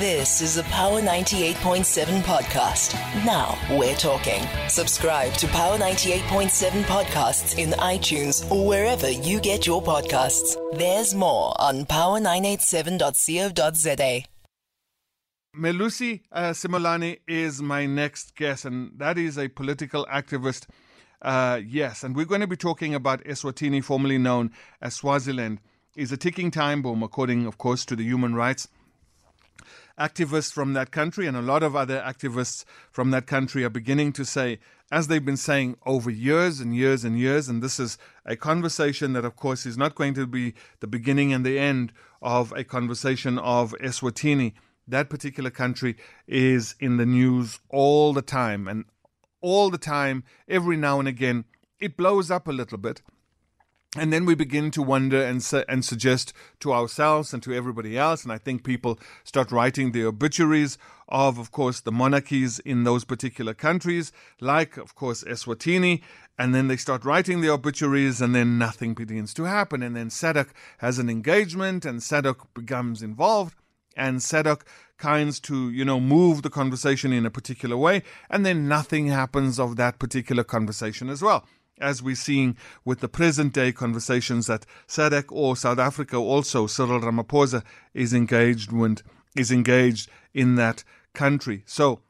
This is a Power 98.7 podcast. Now we're talking. Subscribe to Power 98.7 podcasts in iTunes or wherever you get your podcasts. There's more on power987.co.za. Melusi uh, Simelane is my next guest, and that is a political activist. Uh, yes, and we're going to be talking about Eswatini, formerly known as Swaziland, is a ticking time bomb, according, of course, to the human rights activists from that country and a lot of other activists from that country are beginning to say, as they've been saying over years and years and years, and this is a conversation that, of course, is not going to be the beginning and the end of a conversation of Eswatini that particular country is in the news all the time. And all the time, every now and again, it blows up a little bit. And then we begin to wonder and, su- and suggest to ourselves and to everybody else. And I think people start writing the obituaries of, of course, the monarchies in those particular countries, like, of course, Eswatini. And then they start writing the obituaries, and then nothing begins to happen. And then SADC has an engagement, and SADC becomes involved and SADC kinds to, you know, move the conversation in a particular way, and then nothing happens of that particular conversation as well. As we're seeing with the present day conversations that SADC or South Africa also, Cyril Ramaphosa is engaged with, is engaged in that country. So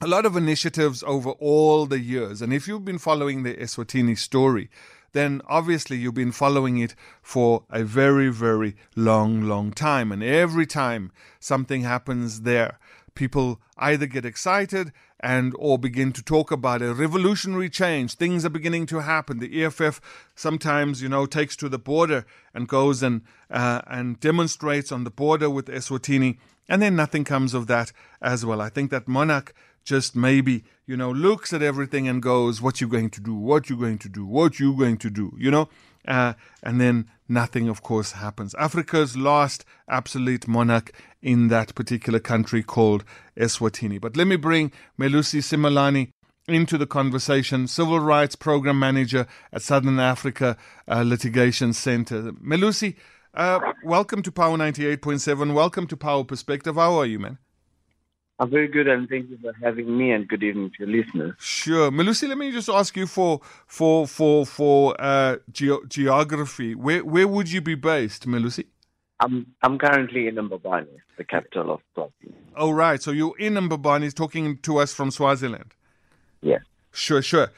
a lot of initiatives over all the years. And if you've been following the Eswatini story, then obviously you've been following it for a very, very long, long time. And every time something happens there, people either get excited and or begin to talk about a revolutionary change. Things are beginning to happen. The EFF sometimes, you know, takes to the border and goes and uh, and demonstrates on the border with Eswatini, and then nothing comes of that as well. I think that monarch just maybe, you know, looks at everything and goes, What you going to do? What you going to do? What you going to do? You know? Uh, and then nothing, of course, happens. Africa's last absolute monarch in that particular country called Eswatini. But let me bring Melusi Simelane into the conversation, Civil Rights Program Manager at Southern Africa uh, Litigation Center. Melusi, uh, welcome to Power 98.7. Welcome to Power Perspective. How are you, man? I'm very good, and thank you for having me. And good evening to your listeners. Sure, Melusi. Let me just ask you for for for for uh, ge- geography. Where where would you be based, Melusi? I'm I'm currently in Mbabane, the capital of Swaziland. Oh right, so you're in Mbabane, talking to us from Swaziland. Yes. Sure, sure.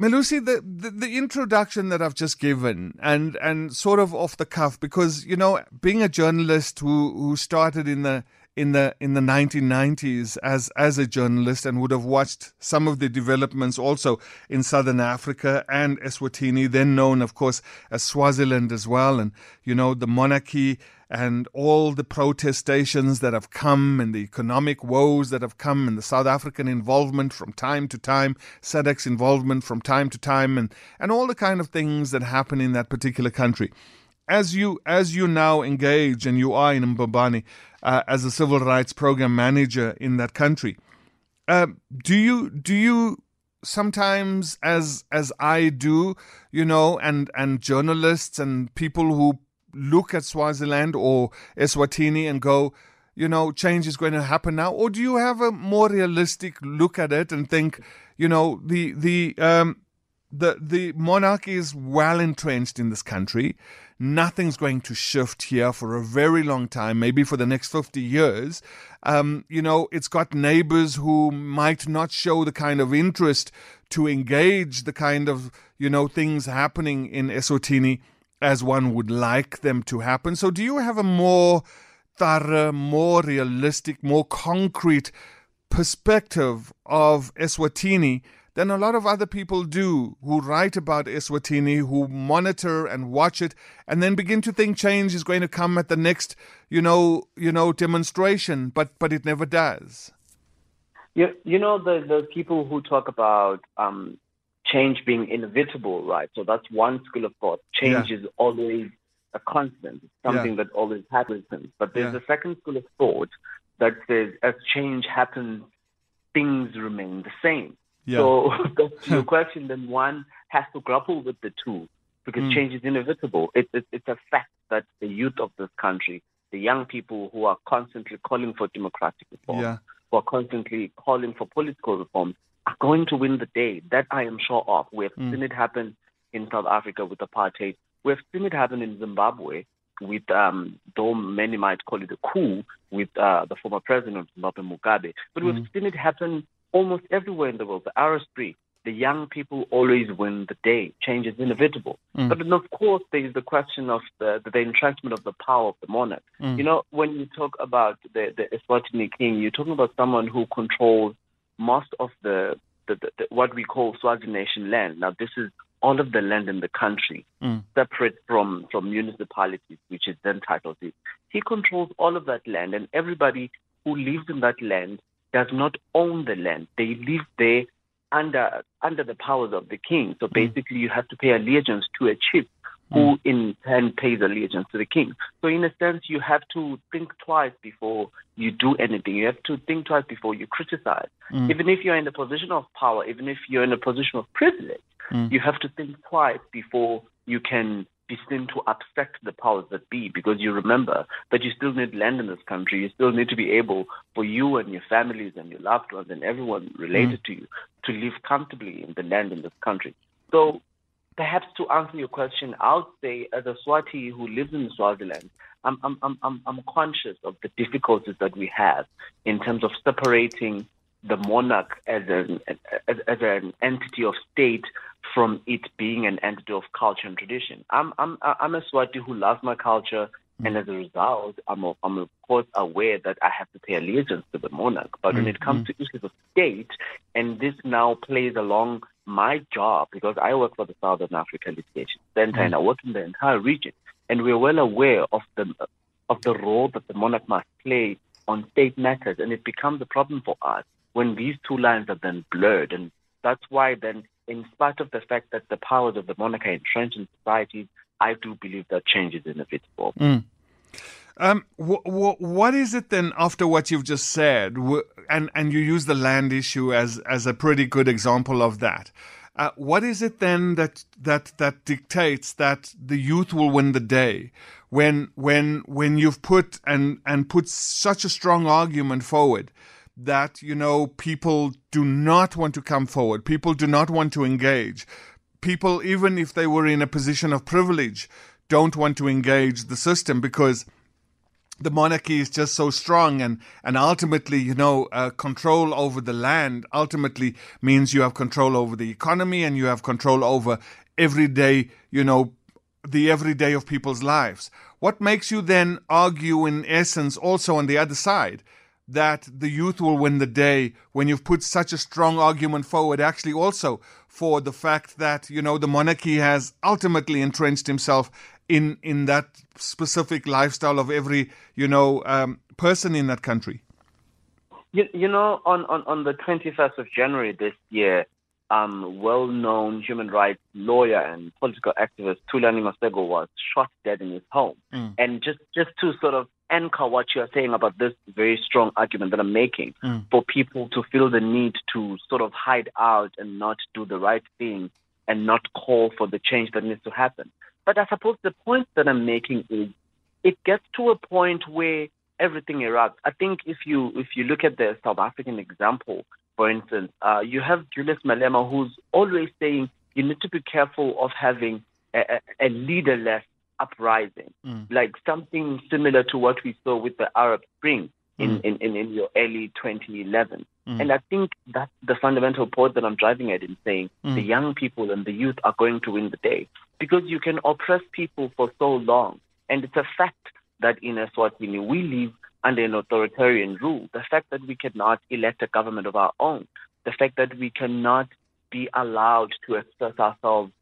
Melusi, the, the, the introduction that I've just given, and and sort of off the cuff, because you know, being a journalist who who started in the in the in the 1990s as as a journalist and would have watched some of the developments also in southern Africa and Eswatini then known of course as Swaziland as well. And you know the monarchy and all the protestations that have come and the economic woes that have come and the South African involvement from time to time SADC's involvement from time to time and and all the kind of things that happen in that particular country as you as you now engage and you are in Mbabane uh, as a civil rights program manager in that country, uh, do you do you sometimes as as I do, you know, and and journalists and people who look at Swaziland or Eswatini and go, you know, change is going to happen now, or do you have a more realistic look at it and think, you know, the the um, the the monarchy is well entrenched in this country. Nothing's going to shift here for a very long time, maybe for the next 50 years. Um, you know, it's got neighbors who might not show the kind of interest to engage the kind of, you know, things happening in Eswatini as one would like them to happen. So, do you have a more thorough, more realistic, more concrete perspective of Eswatini? Than a lot of other people do who write about Eswatini, who monitor and watch it, and then begin to think change is going to come at the next, you know, you know, demonstration, but but it never does. You, you know the the people who talk about um, change being inevitable, right? So that's one school of thought. Change yeah. is always a constant, something yeah. that always happens. But there's yeah. a second school of thought that says as change happens, things remain the same. Yeah. So to your question, then one has to grapple with the two because mm. change is inevitable. It, it, it's a fact that the youth of this country the young people who are constantly calling for democratic reform, Yeah. who are constantly calling for political reform, are going to win the day. That I am sure of. We have seen it happen in South Africa with apartheid. We have seen it happen in Zimbabwe with, um, though many might call it a coup, with uh, the former president Zimbabwe, Mugabe. But we've seen it happen almost everywhere in the world. The Arab Spring, the young people always win the day. Change is inevitable. Mm. But then, of course, there is the question of the, the, entrenchment of the power of the monarch. Mm. You know, when you talk about the, the Eswatini king, you're talking about someone who controls most of the, the, the, the what we call Swazi nation land. Now, this is all of the land in the country, mm. separate from, from municipalities, which is then titled it. He controls all of that land, and everybody who lives in that land does not own the land. They live there under under the powers of the king. So mm. basically, you have to pay allegiance to a chief, who mm. in turn pays allegiance to the king. So in a sense, you have to think twice before you do anything. You have to think twice before you criticize. Mm. Even if you're in a position of power, even if you're in a position of privilege, you have to think twice before you can be seen to upset the powers that be because you remember that you still need land in this country. You still need to be able for you and your families and your loved ones and everyone related mm. to you to live comfortably in the land in this country. So perhaps to answer your question, I would say as a Swati who lives in Swaziland, I'm, I'm, I'm, I'm, I'm conscious of the difficulties that we have in terms of separating the monarch as an, as, as an entity of state from it being an entity of culture and tradition. I'm, I'm, I'm a Swati who loves my culture, mm. and as a result, I'm, a, I'm of course aware that I have to pay allegiance to the monarch. But when it mm-hmm. comes to issues of state, and this now plays along my job because I work for the Southern Africa Litigation Center and I work in the entire region, and we're well aware of the of the role that the monarch must play on state matters, and it becomes a problem for us when these two lines are then blurred, and that's why then, in spite of the fact that the powers of the monarch are entrenched in society, I do believe that change is inevitable. Um, wh- wh- what is it then after what you've just said, and and you use the land issue as as a pretty good example of that? Uh, what is it then that that that dictates that the youth will win the day when when when you've put and and put such a strong argument forward that you know people do not want to come forward, people do not want to engage, people even if they were in a position of privilege don't want to engage the system because the monarchy is just so strong and and ultimately you know uh, control over the land ultimately means you have control over the economy and you have control over everyday you know the everyday of people's lives. What makes you then argue in essence also on the other side that the youth will win the day when you've put such a strong argument forward actually also for the fact that you know the monarchy has ultimately entrenched himself in in that specific lifestyle of every you know um, person in that country You, you know, on, on, on the 21st of January this year, um, well-known human rights lawyer and political activist Thulani Maseko was shot dead in his home. And just, just to sort of anchor what you're saying about this very strong argument that I'm making for people to feel the need to sort of hide out and not do the right thing and not call for the change that needs to happen. But I suppose the point that I'm making is it gets to a point where everything erupts. I think if you if you look at the South African example, for instance, uh, you have Julius Malema who's always saying you need to be careful of having a, a, a leaderless uprising, mm. like something similar to what we saw with the Arab Spring in, mm. in, in, in your early 2011. Mm. And I think that's the fundamental point that I'm driving at in saying the young people and the youth are going to win the day because you can oppress people for so long. And it's a fact that in Eswatini we live under an authoritarian rule. The fact that we cannot elect a government of our own, the fact that we cannot be allowed to express ourselves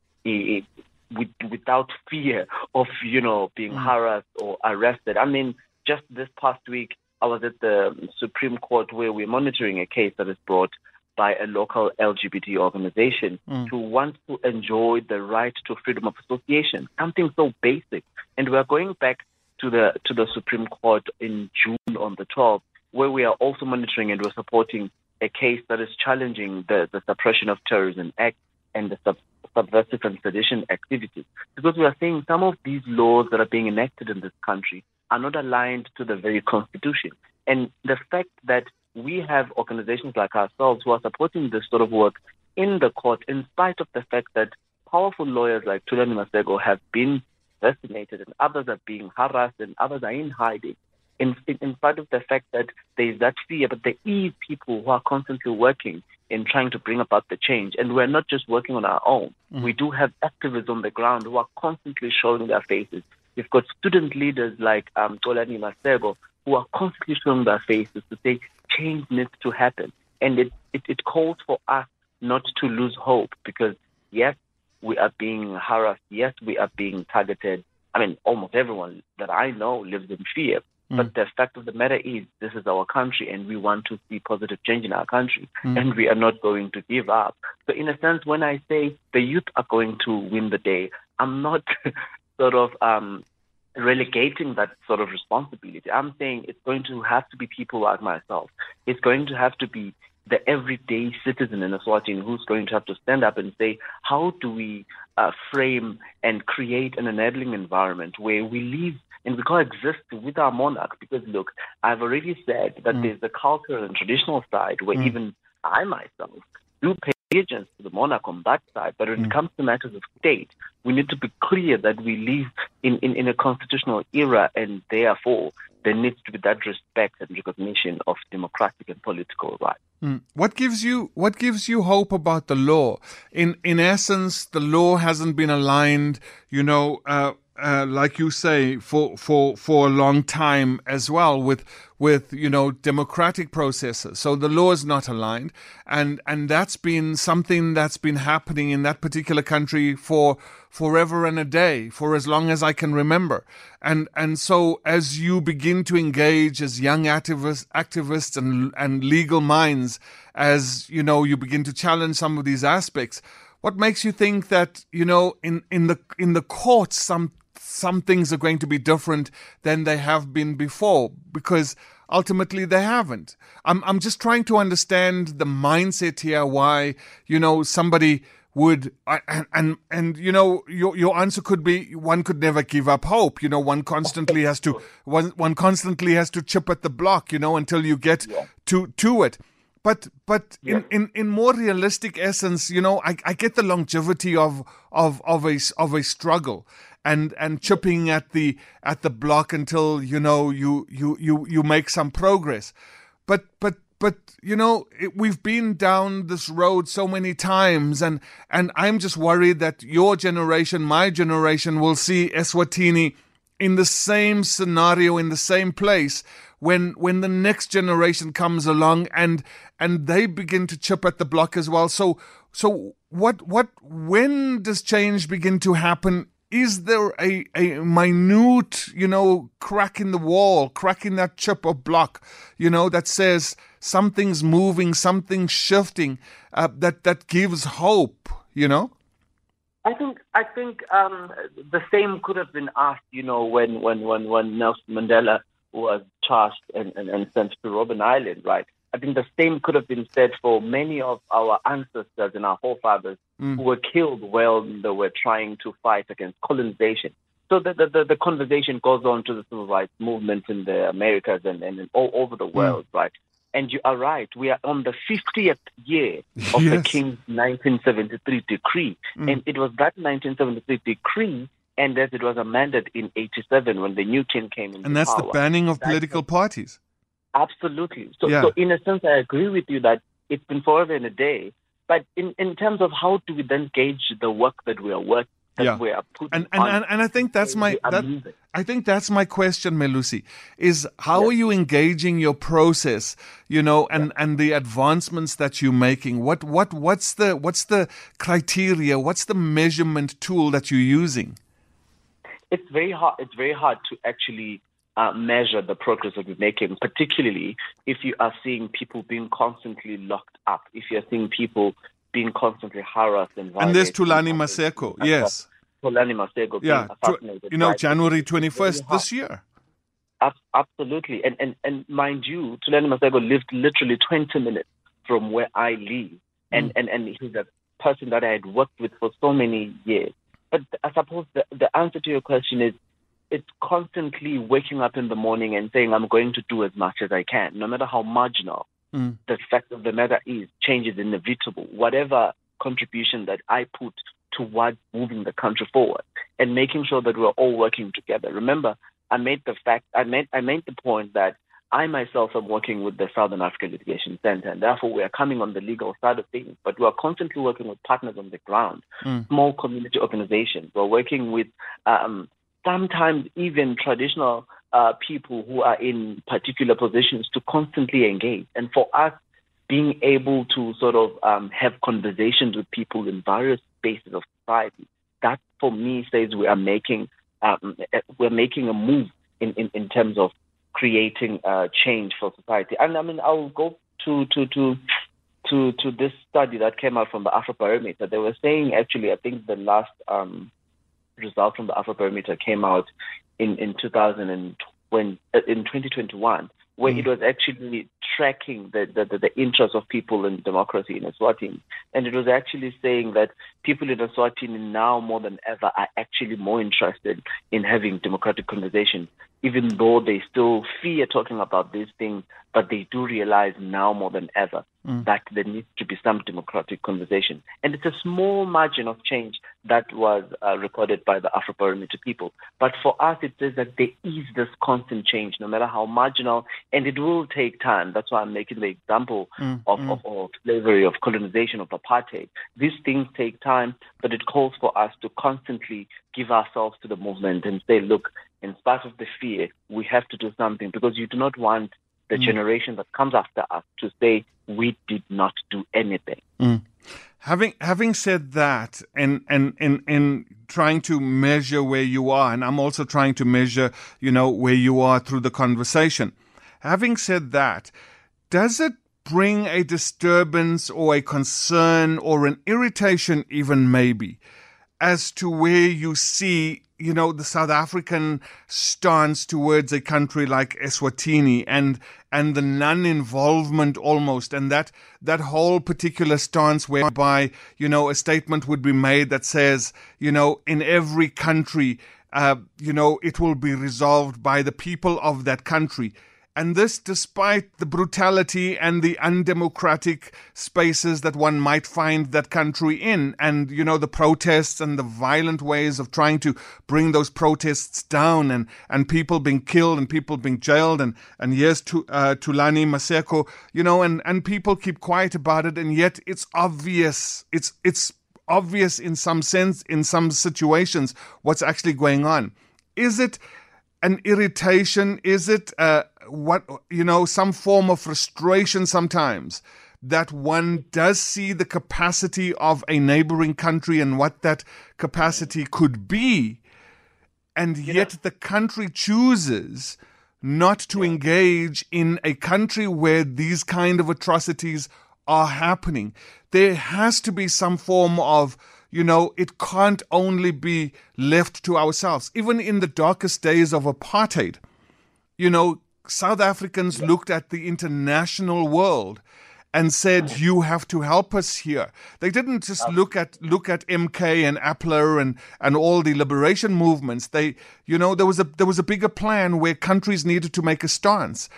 with, without fear of, you know, being mm. harassed or arrested. I mean, just this past week, I was at the Supreme Court where we're monitoring a case that is brought by a local LGBT organization mm. to want to enjoy the right to freedom of association, something so basic. And we're going back to the to the Supreme Court in June on the 12th, where we are also monitoring and we're supporting a case that is challenging the, the Suppression of Terrorism Act and the sub, subversive and sedition activities. Because we are seeing some of these laws that are being enacted in this country are not aligned to the very constitution. And the fact that we have organizations like ourselves who are supporting this sort of work in the court, in spite of the fact that powerful lawyers like Thulani Maseko have been assassinated and others are being harassed and others are in hiding. In, in, in spite of the fact that there is that fear, but there is people who are constantly working in trying to bring about the change. And we're not just working on our own. Mm-hmm. We do have activists on the ground who are constantly showing their faces. We've got student leaders like um, Colani Maseko who are constantly showing their faces to say change needs to happen. And it, it, it calls for us not to lose hope because, yes, we are being harassed. Yes, we are being targeted. I mean, almost everyone that I know lives in fear. Mm. But the fact of the matter is, this is our country, and we want to see positive change in our country, mm. and we are not going to give up. So, in a sense, when I say the youth are going to win the day, I'm not sort of um, relegating that sort of responsibility. I'm saying it's going to have to be people like myself. It's going to have to be the everyday citizen in Eswatini who's going to have to stand up and say, how do we uh, frame and create an enabling environment where we live and we coexist with our monarch? Because look, I've already said that mm. there's the cultural and traditional side where mm. even I myself do pay allegiance to the monarch on that side. But when mm. it comes to matters of state, we need to be clear that we live in, in, in a constitutional era and therefore there needs to be that respect and recognition of democratic and political rights. Mm. What gives you what gives you hope about the law? In in essence, the law hasn't been aligned, you know, uh, uh, like you say, for for for a long time as well with with you know democratic processes. So the law is not aligned, and and that's been something that's been happening in that particular country for forever and a day, for as long as I can remember. And and so as you begin to engage as young activists, activists and and legal minds, as you know, you begin to challenge some of these aspects. What makes you think that you know in in the in the courts some some things are going to be different than they have been before because ultimately they haven't. I'm I'm just trying to understand the mindset here why you know somebody would and and, and you know your your answer could be one could never give up hope you know one constantly has to one one constantly has to chip at the block you know until you get yeah. to to it but but yeah. in, in, in more realistic essence, you know, I, I get the longevity of of of a of a struggle and and chipping at the at the block until you know you you you you make some progress. But but but you know it, we've been down this road so many times and and I'm just worried that your generation my generation will see Eswatini in the same scenario in the same place when when the next generation comes along and and they begin to chip at the block as well so so what what when does change begin to happen is there a, a minute, you know, crack in the wall, crack in that chip or block, you know, that says something's moving, something's shifting, uh, that that gives hope, you know? I think I think um, the same could have been asked, you know, when when when when Nelson Mandela was charged and, and, and sent to Robben Island, right? I think the same could have been said for many of our ancestors and our forefathers mm. who were killed while they were trying to fight against colonization. So the, the, the, conversation goes on to the civil rights movement in the Americas and, and all over the mm. world, mm. right? And you are right. We are on the 50th year of yes. the King's 1973 decree. Mm. And it was that 1973 decree and that it was amended in 87 when the new king came in. And that's power. the banning of political parties. Absolutely. So, yeah. so in a sense, I agree with you that it's been forever and a day. But in, in terms of how do we then gauge the work that we are working, that yeah. we are putting and, and, and, and I think that's my that, I think that's my question, Melusi, is how are you engaging your process, you know, and, yeah. and the advancements that you're making? What what what's the what's the criteria? What's the measurement tool that you're using? It's very hard. It's very hard to actually uh, measure the progress that we're making, particularly if you are seeing people being constantly locked up, if you're seeing people being constantly harassed and violated. And there's Thulani Maseko, yes. Thulani Maseko yeah, You know, right? January 21st this year. Absolutely. And, and, and mind you, Thulani Maseko lived literally 20 minutes from where I live. And, mm. and, and he's a person that I had worked with for so many years. But I suppose the, the answer to your question is it's constantly waking up in the morning and saying, I'm going to do as much as I can, no matter how marginal. Mm. The fact of the matter is, change is inevitable. Whatever contribution that I put towards moving the country forward and making sure that we're all working together. Remember, I made the fact, I made, I made the point that I myself am working with the Southern African Litigation Center, and therefore we are coming on the legal side of things, but we are constantly working with partners on the ground, mm. small community organizations. We're working with um, sometimes even traditional uh, people who are in particular positions to constantly engage. And for us, being able to sort of um, have conversations with people in various spaces of society, that for me says we are making um, we're making a move in, in, in terms of creating uh, change for society. And I mean, I'll go to to to to to this study that came out from the Afrobarometer. They were saying actually, I think the last um, result from the Alpha Afrobarometer came out in in 2020 uh, in 2021 where mm. it was actually tracking the, the, the, interests of people in democracy in Eswatini. And it was actually saying that people in Eswatini now more than ever are actually more interested in having democratic conversations, even though they still fear talking about these things, but they do realize now more than ever mm. that there needs to be some democratic conversation. And it's a small margin of change that was uh, recorded by the Afrobarometer people. But for us, it says that there is this constant change, no matter how marginal, and it will take time. That's why I'm making the example mm. Of, mm. Of, of slavery, of colonization, of apartheid. These things take time, but it calls for us to constantly give ourselves to the movement and say, look, in spite of the fear, we have to do something because you do not want the mm. generation that comes after us to say we did not do anything. Mm. Having having said that, and and and and trying to measure where you are, and I'm also trying to measure, you know, where you are through the conversation. Having said that, does it bring a disturbance or a concern or an irritation, even maybe, as to where you see you know, the South African stance towards a country like Eswatini and and the non-involvement almost and that that whole particular stance whereby you know a statement would be made that says you know in every country uh, you know it will be resolved by the people of that country and this despite the brutality and the undemocratic spaces that one might find that country in, and you know the protests and the violent ways of trying to bring those protests down, and and people being killed and people being jailed, and and yes, to uh, Thulani Maseko, you know, and and people keep quiet about it, and yet it's obvious, it's it's obvious in some sense, in some situations, what's actually going on. Is it? an irritation? Is it uh, what you know some form of frustration sometimes that one does see the capacity of a neighboring country and what that capacity could be, and yet the country chooses not to engage in a country where these kind of atrocities are happening. There has to be some form of you know, it can't only be left to ourselves. Even in the darkest days of apartheid, you know, South Africans yeah. looked at the international world and said, "You have to help us here." They didn't just look at look at MK and APLA and and all the liberation movements. They, you know, there was a there was a bigger plan where countries needed to make a stance.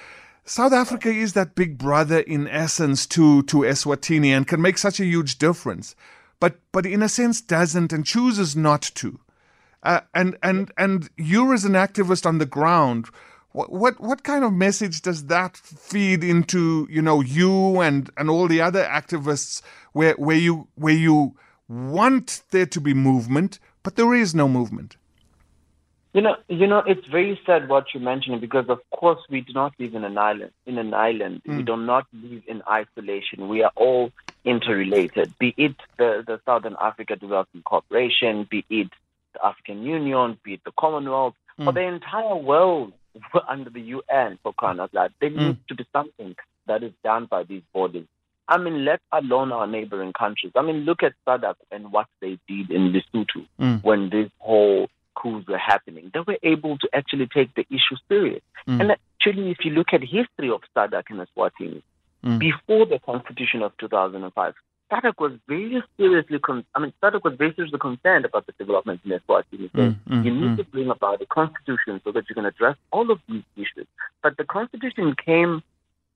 South Africa is that big brother in essence to to Eswatini and can make such a huge difference but but in a sense doesn't and chooses not to. Uh, and and and you as an activist on the ground, what, what what kind of message does that feed into you know you and and all the other activists where where you where you want there to be movement, but there is no movement. You know, you know, it's very sad what you're mentioning because, of course, we do not live in an island. In an island, mm. we do not live in isolation. We are all interrelated. Be it the, the Southern Africa Development Corporation, be it the African Union, be it the Commonwealth, mm. or the entire world under the UN for crying out loud. There mm. needs to be something that is done by these bodies. I mean, let alone our neighboring countries. I mean, look at SADC and what they did in Lesotho mm. when this whole coups were happening, they were able to actually take the issue serious. Mm. And actually, if you look at history of SADC in Eswatini, mm. before the constitution of 2005, SADC was very seriously, con- I mean, SADC was very seriously concerned about the development in Eswatini. Mm, mm, you need mm. to bring about a constitution so that you can address all of these issues. But the constitution came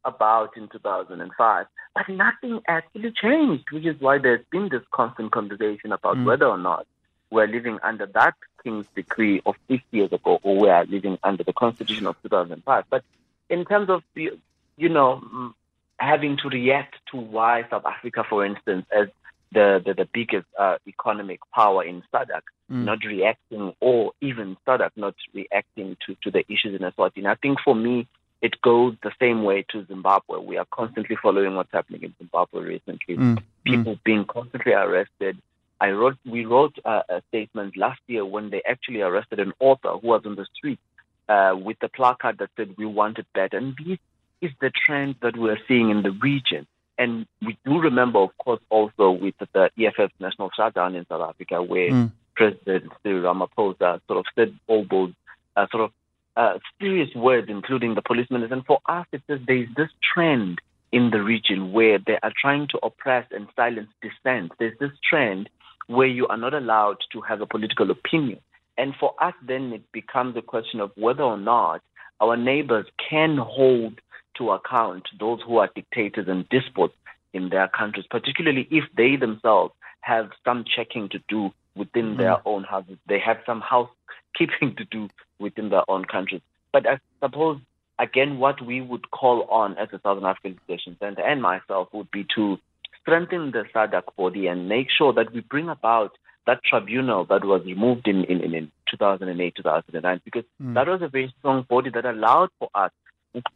about in 2005, but nothing actually changed, which is why there's been this constant conversation about mm. whether or not we're living under that King's decree of 50 years ago or we are living under the Constitution of 2005. But in terms of, the, you know, having to react to why South Africa, for instance, as the, the, the biggest uh, economic power in SADC, mm. not reacting, or even SADC not reacting to, to the issues in Eswatini. I think for me, it goes the same way to Zimbabwe. We are constantly following what's happening in Zimbabwe recently. Mm. People mm. being constantly arrested. I wrote, we wrote a, a, statement last year when they actually arrested an author who was on the street uh, with a placard that said, "We want wanted better." And these is the trend that we're seeing in the region. And we do remember, of course, also with the EFF national shutdown in South Africa, where mm. President Cyril Ramaphosa sort of said all those uh, sort of uh, serious words, including the police minister. And for us, it says there's this trend in the region where they are trying to oppress and silence dissent. There's this trend where you are not allowed to have a political opinion. And for us, then it becomes a question of whether or not our neighbors can hold to account those who are dictators and despots in their countries, particularly if they themselves have some checking to do within mm. their own houses. They have some housekeeping to do within their own countries. But I suppose, again, what we would call on as the Southern African Litigation Center and myself would be to strengthen the SADC body and make sure that we bring about that tribunal that was removed in, in, in 2008, 2009, because mm. that was a very strong body that allowed for us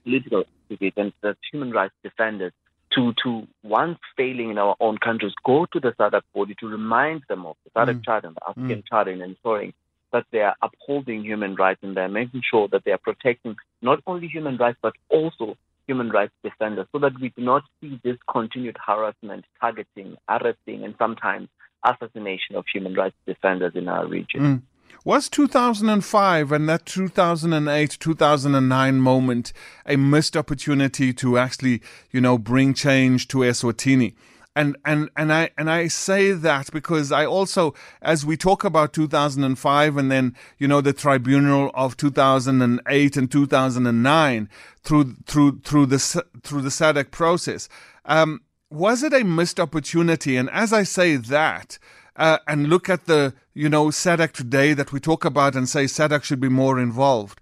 political activists and the human rights defenders to, to once failing in our own countries, go to the SADC body to remind them of the SADC mm. Charter and the African mm. Charter in ensuring that they are upholding human rights and they're making sure that they are protecting not only human rights but also human rights defenders so that we do not see this continued harassment, targeting, arresting, and sometimes assassination of human rights defenders in our region. Mm. Was 2005 and that 2008 2009 moment a missed opportunity to actually, you know, bring change to Eswatini? And and and I and I say that because I also, as we talk about 2005 and then you know the tribunal of 2008 and 2009 through through through the through the SADC process, um, was it a missed opportunity? And as I say that, uh, and look at the, you know, SADC today that we talk about and say SADC should be more involved.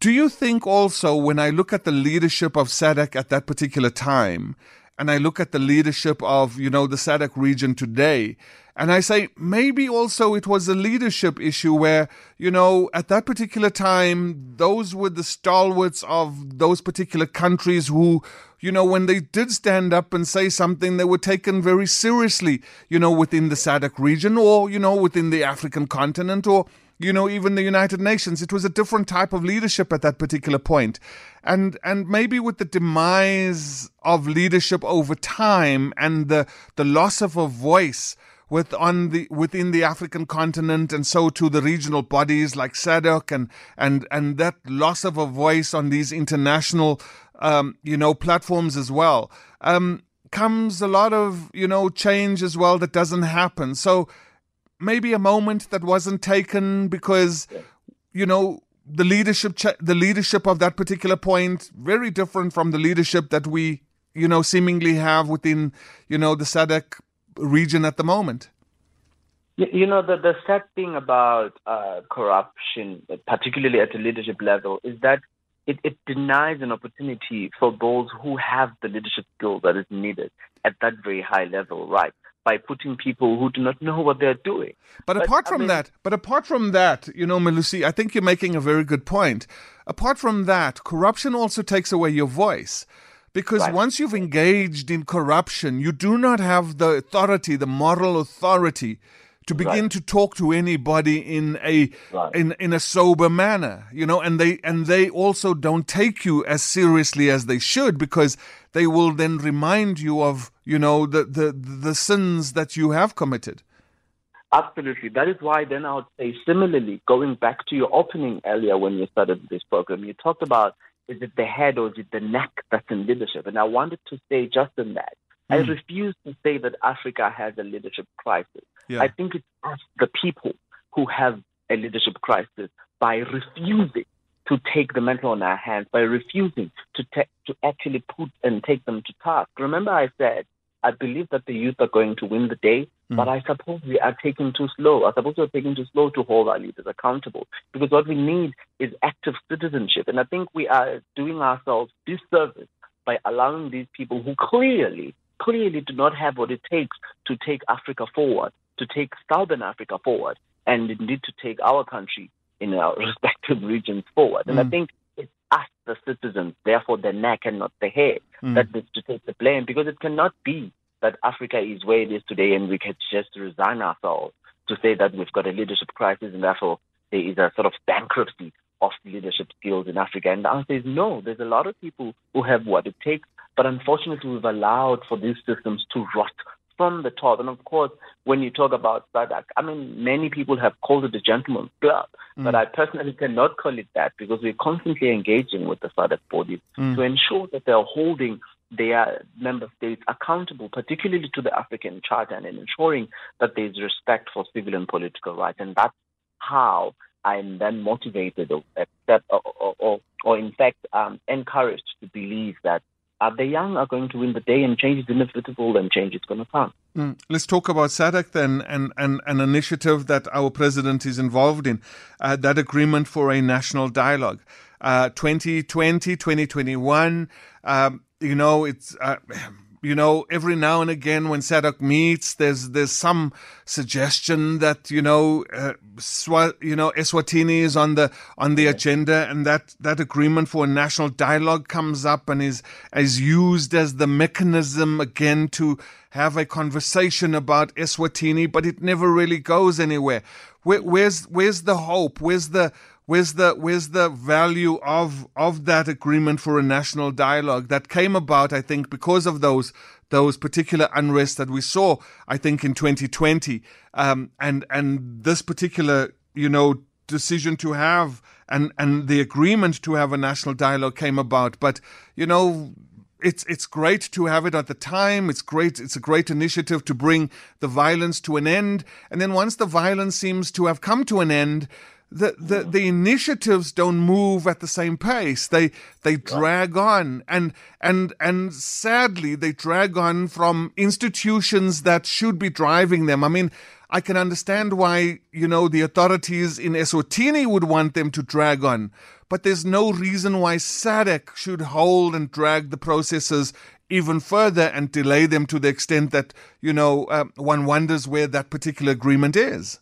Do you think also when I look at the leadership of SADC at that particular time, and I look at the leadership of, you know, the SADC region today, and I say maybe also it was a leadership issue where, you know, at that particular time, those were the stalwarts of those particular countries who, you know, when they did stand up and say something, they were taken very seriously, you know, within the SADC region or, you know, within the African continent or, you know, even the United Nations. It was a different type of leadership at that particular point. And and maybe with the demise of leadership over time and the the loss of a voice with on the within the African continent, and so to the regional bodies like SADC, and and and that loss of a voice on these international, um, you know, platforms as well. Um, comes a lot of you know change as well that doesn't happen. So maybe a moment that wasn't taken because you know the leadership ch- the leadership of that particular point very different from the leadership that we you know seemingly have within you know the SADC region at the moment? You know, the, the sad thing about uh, corruption, particularly at the leadership level, is that it, it denies an opportunity for those who have the leadership skill that is needed at that very high level, right? By putting people who do not know what they're doing. But, but apart from mean, that, but apart from that, you know, Melusi, I think you're making a very good point. Apart from that, corruption also takes away your voice. Because right. once you've engaged in corruption, you do not have the authority, the moral authority to begin right. to talk to anybody in a right. in in a sober manner you know and they and they also don't take you as seriously as they should because they will then remind you of you know the the the sins that you have committed absolutely that is why then i would say similarly going back to your opening earlier when you started this program you talked about is it the head or is it the neck that's in leadership? And I wanted to say just in that, I hmm. refuse to say that Africa has a leadership crisis. Yeah. I think it's us, the people, who have a leadership crisis by refusing to take the mantle on our hands, by refusing to, ta- to actually put and take them to task. Remember, I said, I believe that the youth are going to win the day, hmm. but I suppose we are taking too slow. I suppose we're taking too slow to hold our leaders accountable because what we need is active citizenship. And I think we are doing ourselves disservice by allowing these people who clearly, clearly do not have what it takes to take Africa forward, to take Southern Africa forward, and indeed to take our country in our respective regions forward. And I mm. think it's us, the citizens, therefore the neck and not the head, mm. that needs to take the blame because it cannot be that Africa is where it is today and we can just resign ourselves to say that we've got a leadership crisis and therefore there is a sort of bankruptcy of leadership skills in Africa. And the answer is no. There's a lot of people who have what it takes, but unfortunately we've allowed for these systems to rot from the top. And of course, when you talk about SADC, I mean, many people have called it a gentleman's club, but I personally cannot call it that because we're constantly engaging with the SADC bodies to ensure that they're holding their member states accountable, particularly to the African Charter, and ensuring that there's respect for civil and political rights. And that's how I'm then motivated or, or, or, or, or in fact, um, encouraged to believe that uh, the young are going to win the day and change is inevitable and change is going to come. Mm. Let's talk about SADC then and, and an initiative that our president is involved in, uh, that agreement for a national dialogue. Uh, 2020, 2021, um, you know, it's, uh, you know, every now and again when SADC meets, there's there's some suggestion that you know, uh, Swa- you know, Eswatini is on the on the agenda, and that that agreement for a national dialogue comes up and is is used as the mechanism again to have a conversation about Eswatini, but it never really goes anywhere. Where, where's where's the hope? Where's the Where's the where's the value of of that agreement for a national dialogue that came about? I think because of those those particular unrest that we saw. I think in 2020, um, and and this particular you know decision to have and and the agreement to have a national dialogue came about. But you know it's it's great to have it at the time. It's great. It's a great initiative to bring the violence to an end. And then once the violence seems to have come to an end, the, the, the initiatives don't move at the same pace. They they drag on, and and and sadly, they drag on from institutions that should be driving them. I mean, I can understand why you know the authorities in Eswatini would want them to drag on, but there's no reason why SADC should hold and drag the processes even further and delay them to the extent that you know uh, one wonders where that particular agreement is.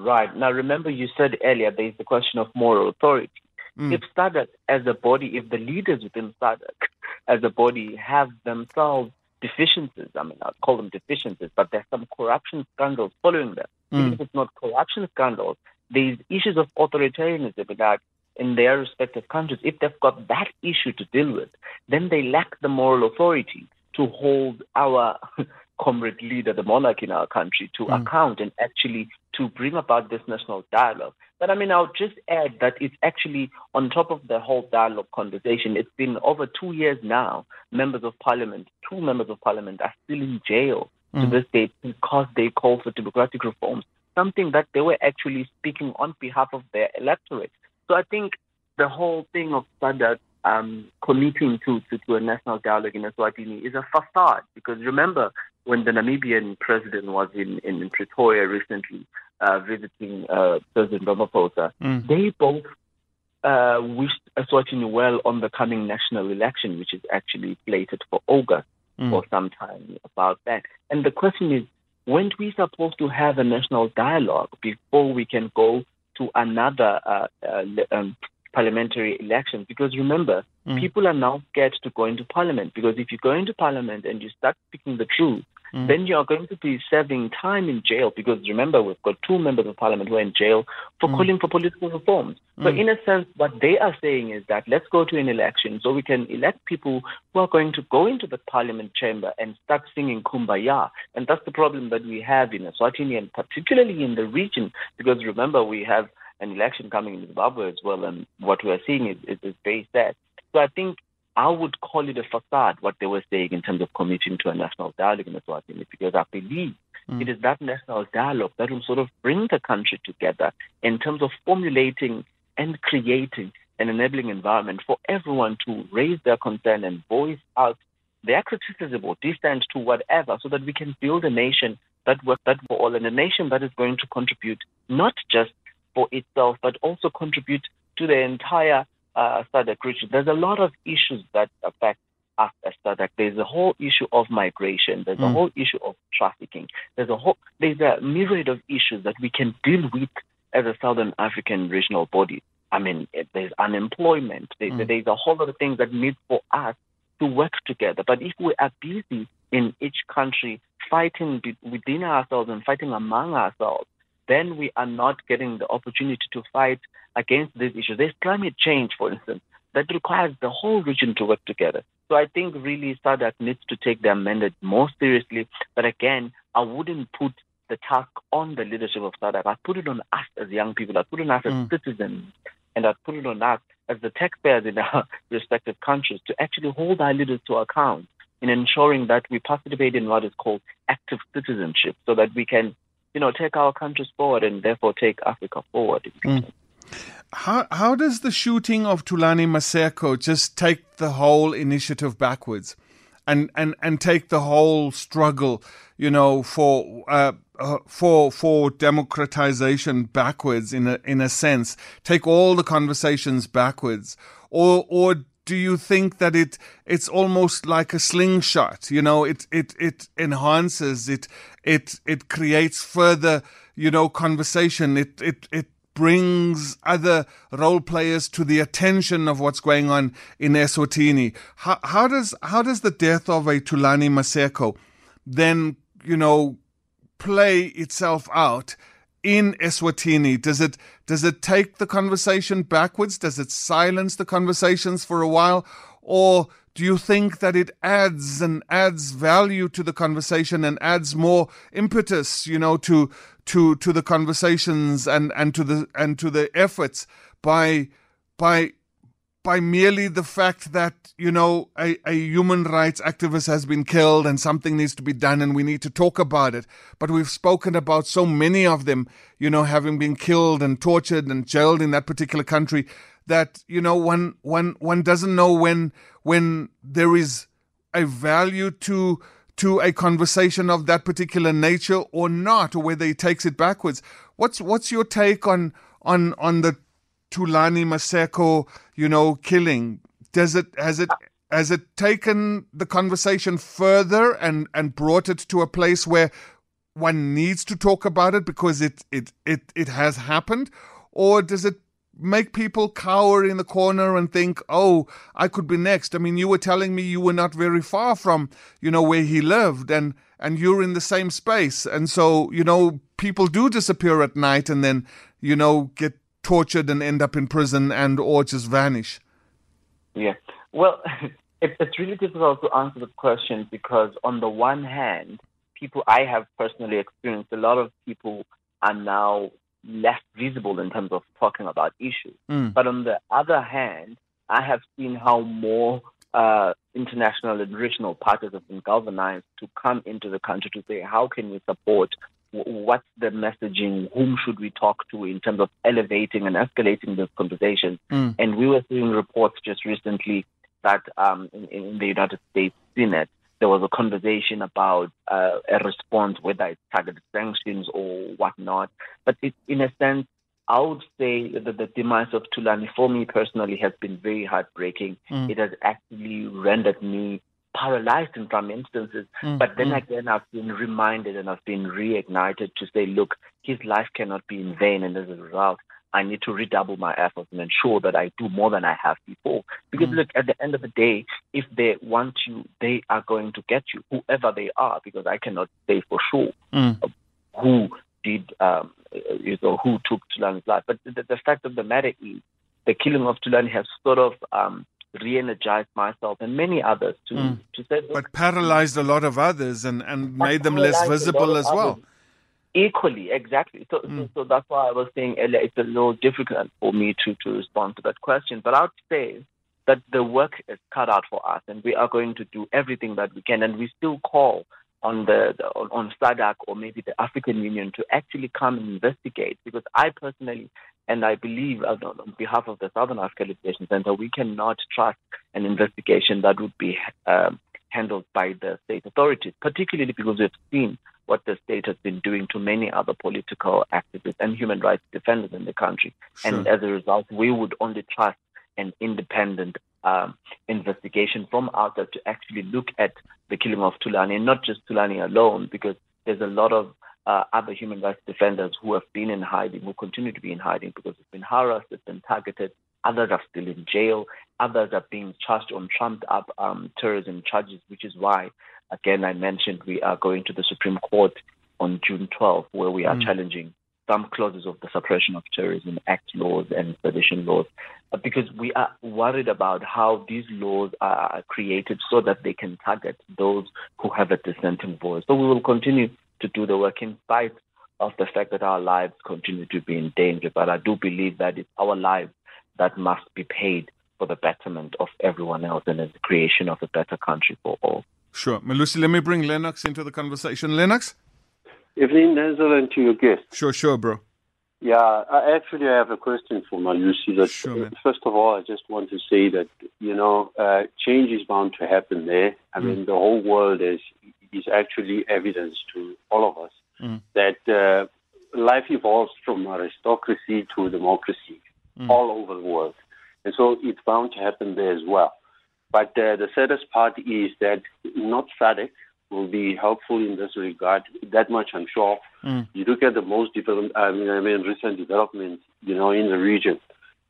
Right. Now, remember, you said earlier there is the question of moral authority. Mm. If SADC as a body, if the leaders within SADC as a body have themselves deficiencies, I mean, I'll call them deficiencies, but there's some corruption scandals following them. Even if it's not corruption scandals, there's issues of authoritarianism that in their respective countries. If they've got that issue to deal with, then they lack the moral authority to hold our comrade leader, the monarch in our country, to mm. account and actually to bring about this national dialogue. But I mean, I'll just add that it's actually on top of the whole dialogue conversation. It's been over two years now. Members of parliament, two members of parliament, are still in jail to mm. this day because they call for democratic reforms, something that they were actually speaking on behalf of their electorate. So I think the whole thing of SADC um, committing to, to, to a national dialogue in Eswatini is a facade because remember when the Namibian president was in, in Pretoria recently uh, visiting uh, President Ramaphosa, they both uh, wished Eswatini well on the coming national election, which is actually slated for August for some time about that. And the question is, when we supposed to have a national dialogue before we can go to another uh, uh, um, parliamentary elections. Because remember, mm. people are now scared to go into parliament. Because if you go into parliament and you start speaking the truth, mm. then you are going to be serving time in jail. Because remember we've got two members of parliament who are in jail for mm. calling for political reforms. So in a sense, what they are saying is that let's go to an election so we can elect people who are going to go into the parliament chamber and start singing kumbaya. And that's the problem that we have in Eswatini and particularly in the region. Because remember we have an election coming in Zimbabwe as well and what we are seeing is, is, is very sad. So I think I would call it a facade, what they were saying in terms of committing to a national dialogue in Eswatini, because I believe mm. it is that national dialogue that will sort of bring the country together in terms of formulating and creating an enabling environment for everyone to raise their concern and voice out their criticism or dissent to whatever so that we can build a nation that works that for all and a nation that is going to contribute not just for itself but also contribute to the entire uh, SADC region. There's a lot of issues that affect us as SADC. There's a whole issue of migration. There's mm. a whole issue of trafficking. There's a whole there's a myriad of issues that we can deal with as a Southern African regional body. I mean, there's unemployment. There's, mm. there's a whole lot of things that need for us to work together. But if we are busy in each country fighting within ourselves and fighting among ourselves, then we are not getting the opportunity to fight against these issues. There's climate change, for instance, that requires the whole region to work together. So I think really SADC needs to take their mandate more seriously. But again, I wouldn't put the task on the leadership of SADC. I put it on us as young people. I put it on us mm. as citizens. And I put it on us as the taxpayers in our respective countries to actually hold our leaders to account in ensuring that we participate in what is called active citizenship so that we can, you know, take our countries forward and therefore take Africa forward. Mm. How how does the shooting of Thulani Maseko just take the whole initiative backwards? And, and, and take the whole struggle, you know, for uh, uh, for for democratization backwards in a in a sense take all the conversations backwards or or do you think that it it's almost like a slingshot you know it it it enhances it it it creates further you know conversation it it it brings other role players to the attention of what's going on in Eswatini how how does how does the death of a Thulani Maseko then you know play itself out in Eswatini? Does it does it take the conversation backwards? Does it silence the conversations for a while, or do you think that it adds and adds value to the conversation and adds more impetus, you know, to to to the conversations and and to the and to the efforts by by by merely the fact that, you know, a, a human rights activist has been killed and something needs to be done and we need to talk about it. But we've spoken about so many of them, you know, having been killed and tortured and jailed in that particular country that, you know, one, one, one doesn't know when, when there is a value to, to a conversation of that particular nature or not, or whether he takes it backwards. What's, what's your take on, on, on the Thulani Maseko, you know, killing? Does it has it has it taken the conversation further and and brought it to a place where one needs to talk about it because it it it it has happened, or does it make people cower in the corner and think, "Oh, I could be next." I mean, you were telling me you were not very far from, you know, where he lived, and and you're in the same space, and so you know, people do disappear at night and then you know get tortured and end up in prison and or just vanish? Yeah. Well, it, it's really difficult to answer the question because on the one hand, people I have personally experienced, a lot of people are now less visible in terms of talking about issues. Mm. But on the other hand, I have seen how more uh, international and regional parties have been galvanized to come into the country to say, how can we support what's the messaging? Whom should we talk to in terms of elevating and escalating this conversation? Mm. And we were seeing reports just recently that um, in, in, the United States Senate, there was a conversation about uh, a response, whether it's targeted sanctions or whatnot. But it, in a sense, I would say that the demise of Thulani, for me personally, has been very heartbreaking. Mm. It has actually rendered me paralyzed in some instances. Mm, but then mm. again, I've been reminded and I've been reignited to say, look, his life cannot be in vain. And as a result, I need to redouble my efforts and ensure that I do more than I have before. Because mm. look, at the end of the day, if they want you, they are going to get you, whoever they are, because I cannot say for sure mm. who did, um, you know, who took Thulani's life. But the, the fact of the matter is, the killing of Thulani has sort of um, re-energized myself and many others to, mm. to say but paralyzed a lot of others and, and made them less visible as well equally exactly so, mm. so, so that's why i was saying earlier it's a little difficult for me to to respond to that question but i would say that the work is cut out for us, and we are going to do everything that we can. And we still call on the, the on SADC or maybe the African Union to actually come and investigate. Because I personally and I believe uh, on behalf of the Southern Africa Litigation Center, we cannot trust an investigation that would be um, handled by the state authorities, particularly because we've seen what the state has been doing to many other political activists and human rights defenders in the country. Sure. And as a result, we would only trust an independent um, investigation from outside to actually look at the killing of Thulani, and not just Thulani alone, because there's a lot of uh, other human rights defenders who have been in hiding, who continue to be in hiding because they've been harassed, they've been targeted. Others are still in jail. Others are being charged on trumped up um, terrorism charges, which is why, again, I mentioned we are going to the Supreme Court on June 12th, where we are mm. challenging some clauses of the Suppression of Terrorism Act laws and sedition laws, uh, because we are worried about how these laws are created so that they can target those who have a dissenting voice. So we will continue to do the work in spite of the fact that our lives continue to be in danger. But I do believe that it's our lives that must be paid for the betterment of everyone else and the creation of a better country for all. Sure. Melusi, let me bring Lennox into the conversation. Lennox? Evening, Denzil, and to your guest. Sure, sure, bro. Yeah, I actually I have a question for Melusi. That sure, first of all, I just want to say that you know uh, change is bound to happen there. I mm. mean, the whole world is is actually evidence to all of us mm. that uh, life evolves from aristocracy to democracy mm. all over the world. And so it's bound to happen there as well. But uh, the saddest part is that not SADC will be helpful in this regard. That much I'm sure. Mm. You look at the most I mean, I mean, recent developments, you know, in the region.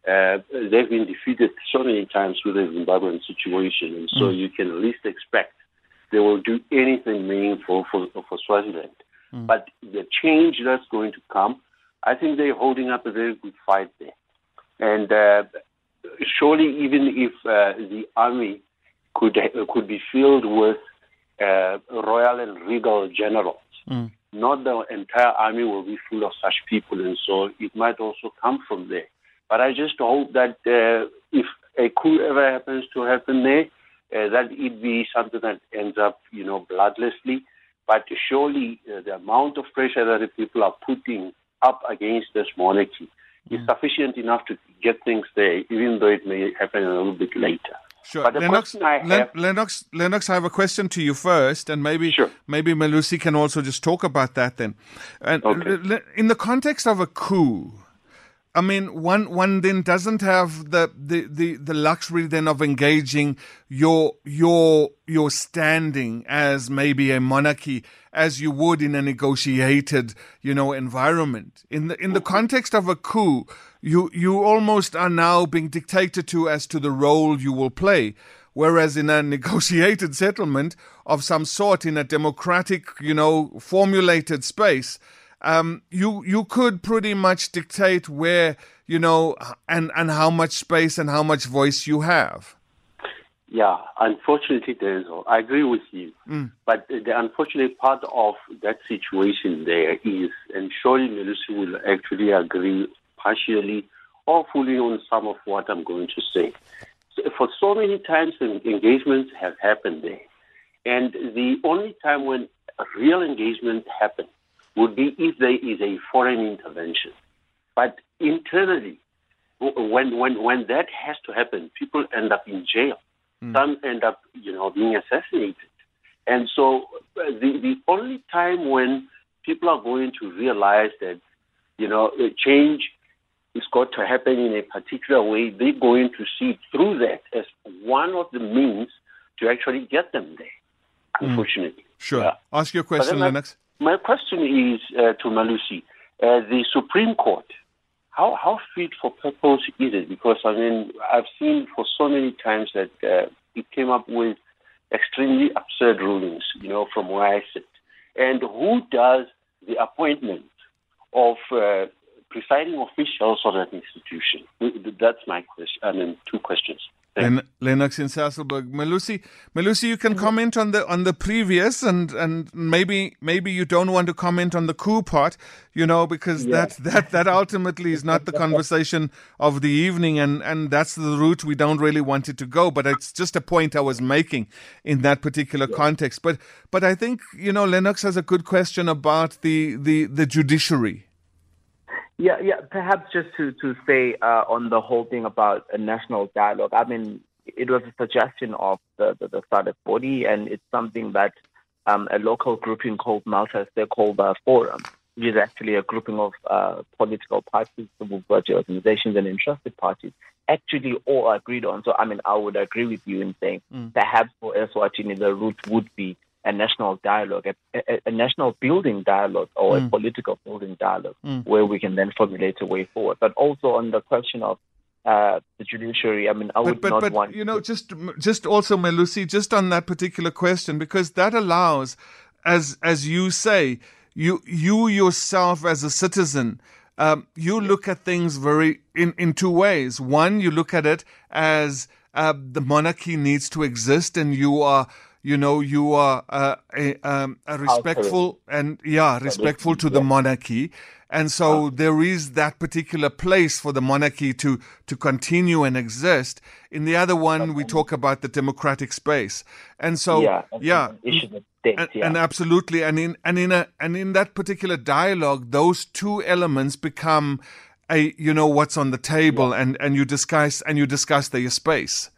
Uh, they've been defeated so many times with the Zimbabwean situation, and so mm. you can at least expect they will do anything meaningful for, for Swaziland. Mm. But the change that's going to come, I think they're holding up a very good fight there. And uh, surely, even if uh, the army could could be filled with uh, royal and regal generals, mm. not the entire army will be full of such people, and so it might also come from there. But I just hope that uh, if a coup ever happens to happen there, uh, that it be something that ends up, you know, bloodlessly. But surely uh, the amount of pressure that the people are putting up against this monarchy. Is hmm. sufficient enough to get things there, even though it may happen a little bit later. Sure. Lennox, I have, Lennox, Lennox, I have a question to you first, and maybe sure. maybe Melusi can also just talk about that then. And okay. in the context of a coup, I mean, one one then doesn't have the, the, the, the luxury then of engaging your your your standing as maybe a monarchy as you would in a negotiated, you know, environment. In the in the context of a coup, you you almost are now being dictated to as to the role you will play. Whereas in a negotiated settlement of some sort in a democratic, you know, formulated space, um, you you could pretty much dictate where you know and and how much space and how much voice you have. Yeah, unfortunately, there's. I agree with you, mm. but the unfortunate part of that situation there is, and surely Melusi will actually agree partially or fully on some of what I'm going to say. So for so many times, engagements have happened there, and the only time when real engagement happens would be if there is a foreign intervention. But internally, when, when, when that has to happen, people end up in jail. Mm. Some end up, you know, being assassinated. And so uh, the, the only time when people are going to realize that, you know, change is got to happen in a particular way, they're going to see through that as one of the means to actually get them there, hmm. unfortunately. Mm. Sure. Yeah. Ask your question, Lennox. My question is uh, to Melusi. Uh, the Supreme Court, how, how fit for purpose is it? Because, I mean, I've seen for so many times that uh, it came up with extremely absurd rulings, you know, from where I sit. And who does the appointment of uh, presiding officials of that institution? That's my question. I mean, two questions. Len- Lennox in Sasolburg. Melusi, Melusi, you can mm-hmm. comment on the on the previous, and and maybe maybe you don't want to comment on the coup part, you know, because yeah. that that that ultimately is not the conversation of the evening, and and that's the route we don't really want it to go. But it's just a point I was making in that particular yeah. context. But but I think you know Lennox has a good question about the the the judiciary yeah, yeah. Perhaps just to to say uh, on the whole thing about a national dialogue. I mean, it was a suggestion of the the, the SADC body, and it's something that um, a local grouping called Multi-Stakeholder Forum, which is actually a grouping of uh, political parties, civil society organizations, and interested parties, actually all agreed on. So, I mean, I would agree with you in saying mm. perhaps for Eswatini the route would be a national dialogue, a, a, a national building dialogue or mm. a political building dialogue mm. where we can then formulate a way forward. But also on the question of uh, the judiciary, I mean, I would but, not but, want. You know, just just also, Melusi, just on that particular question, because that allows, as as you say, you you yourself as a citizen. Um, you look at things very in, in two ways. One, you look at it as uh, the monarchy needs to exist, and you are you know you are uh, a, um, a respectful and yeah respectful to the monarchy and so there is that particular place for the monarchy to to continue and exist in the other one we talk about the democratic space and so yeah, yeah. And, yeah. and, absolutely and in and in a and in that particular dialogue those two elements become a you know what's on the table yeah. and and you discuss and you discuss their space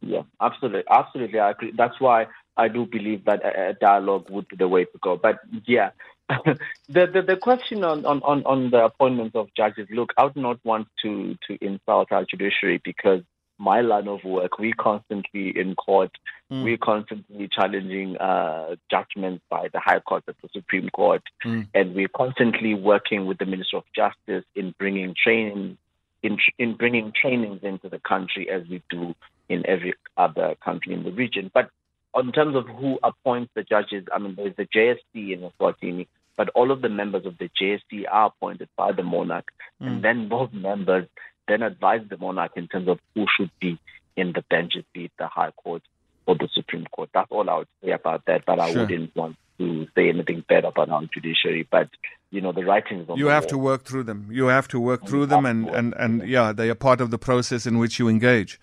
yeah, absolutely, absolutely. I agree. That's why I do believe that a, dialogue would be the way to go. But yeah, the, the, the question on, on, on the appointments of judges. Look, I would not want to to insult our judiciary because my line of work, we constantly in court, mm. we're constantly challenging uh, judgments by the High Court, the Supreme Court, mm. and we're constantly working with the Minister of Justice in bringing training, in in bringing trainings into the country as we do in every other country in the region. But in terms of who appoints the judges, I mean, there's the JSC in Eswatini, but all of the members of the JSC are appointed by the monarch, mm. and then both members then advise the monarch in terms of who should be in the benches, be it the High Court or the Supreme Court. That's all I would say about that, but I wouldn't want to say anything bad about our judiciary. But you know, the writings. you have wall. to work through them. You have to work through them, and and and yeah, they are part of the process in which you engage.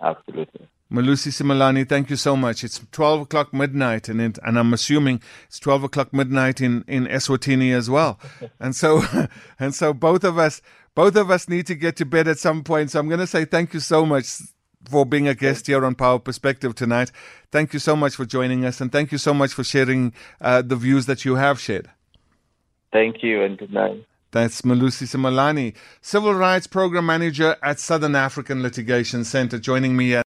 Absolutely. Melusi Simelane, thank you so much. It's 12 o'clock midnight, and it, and I'm assuming it's 12 o'clock midnight in, in Eswatini as well. and so, and so both of us, both of us need to get to bed at some point. So I'm going to say thank you so much for being a guest here on Power Perspective tonight. Thank you so much for joining us, and thank you so much for sharing uh, the views that you have shared. Thank you, and good night. That's Melusi Simelane, Civil Rights Program Manager at Southern African Litigation Center, joining me at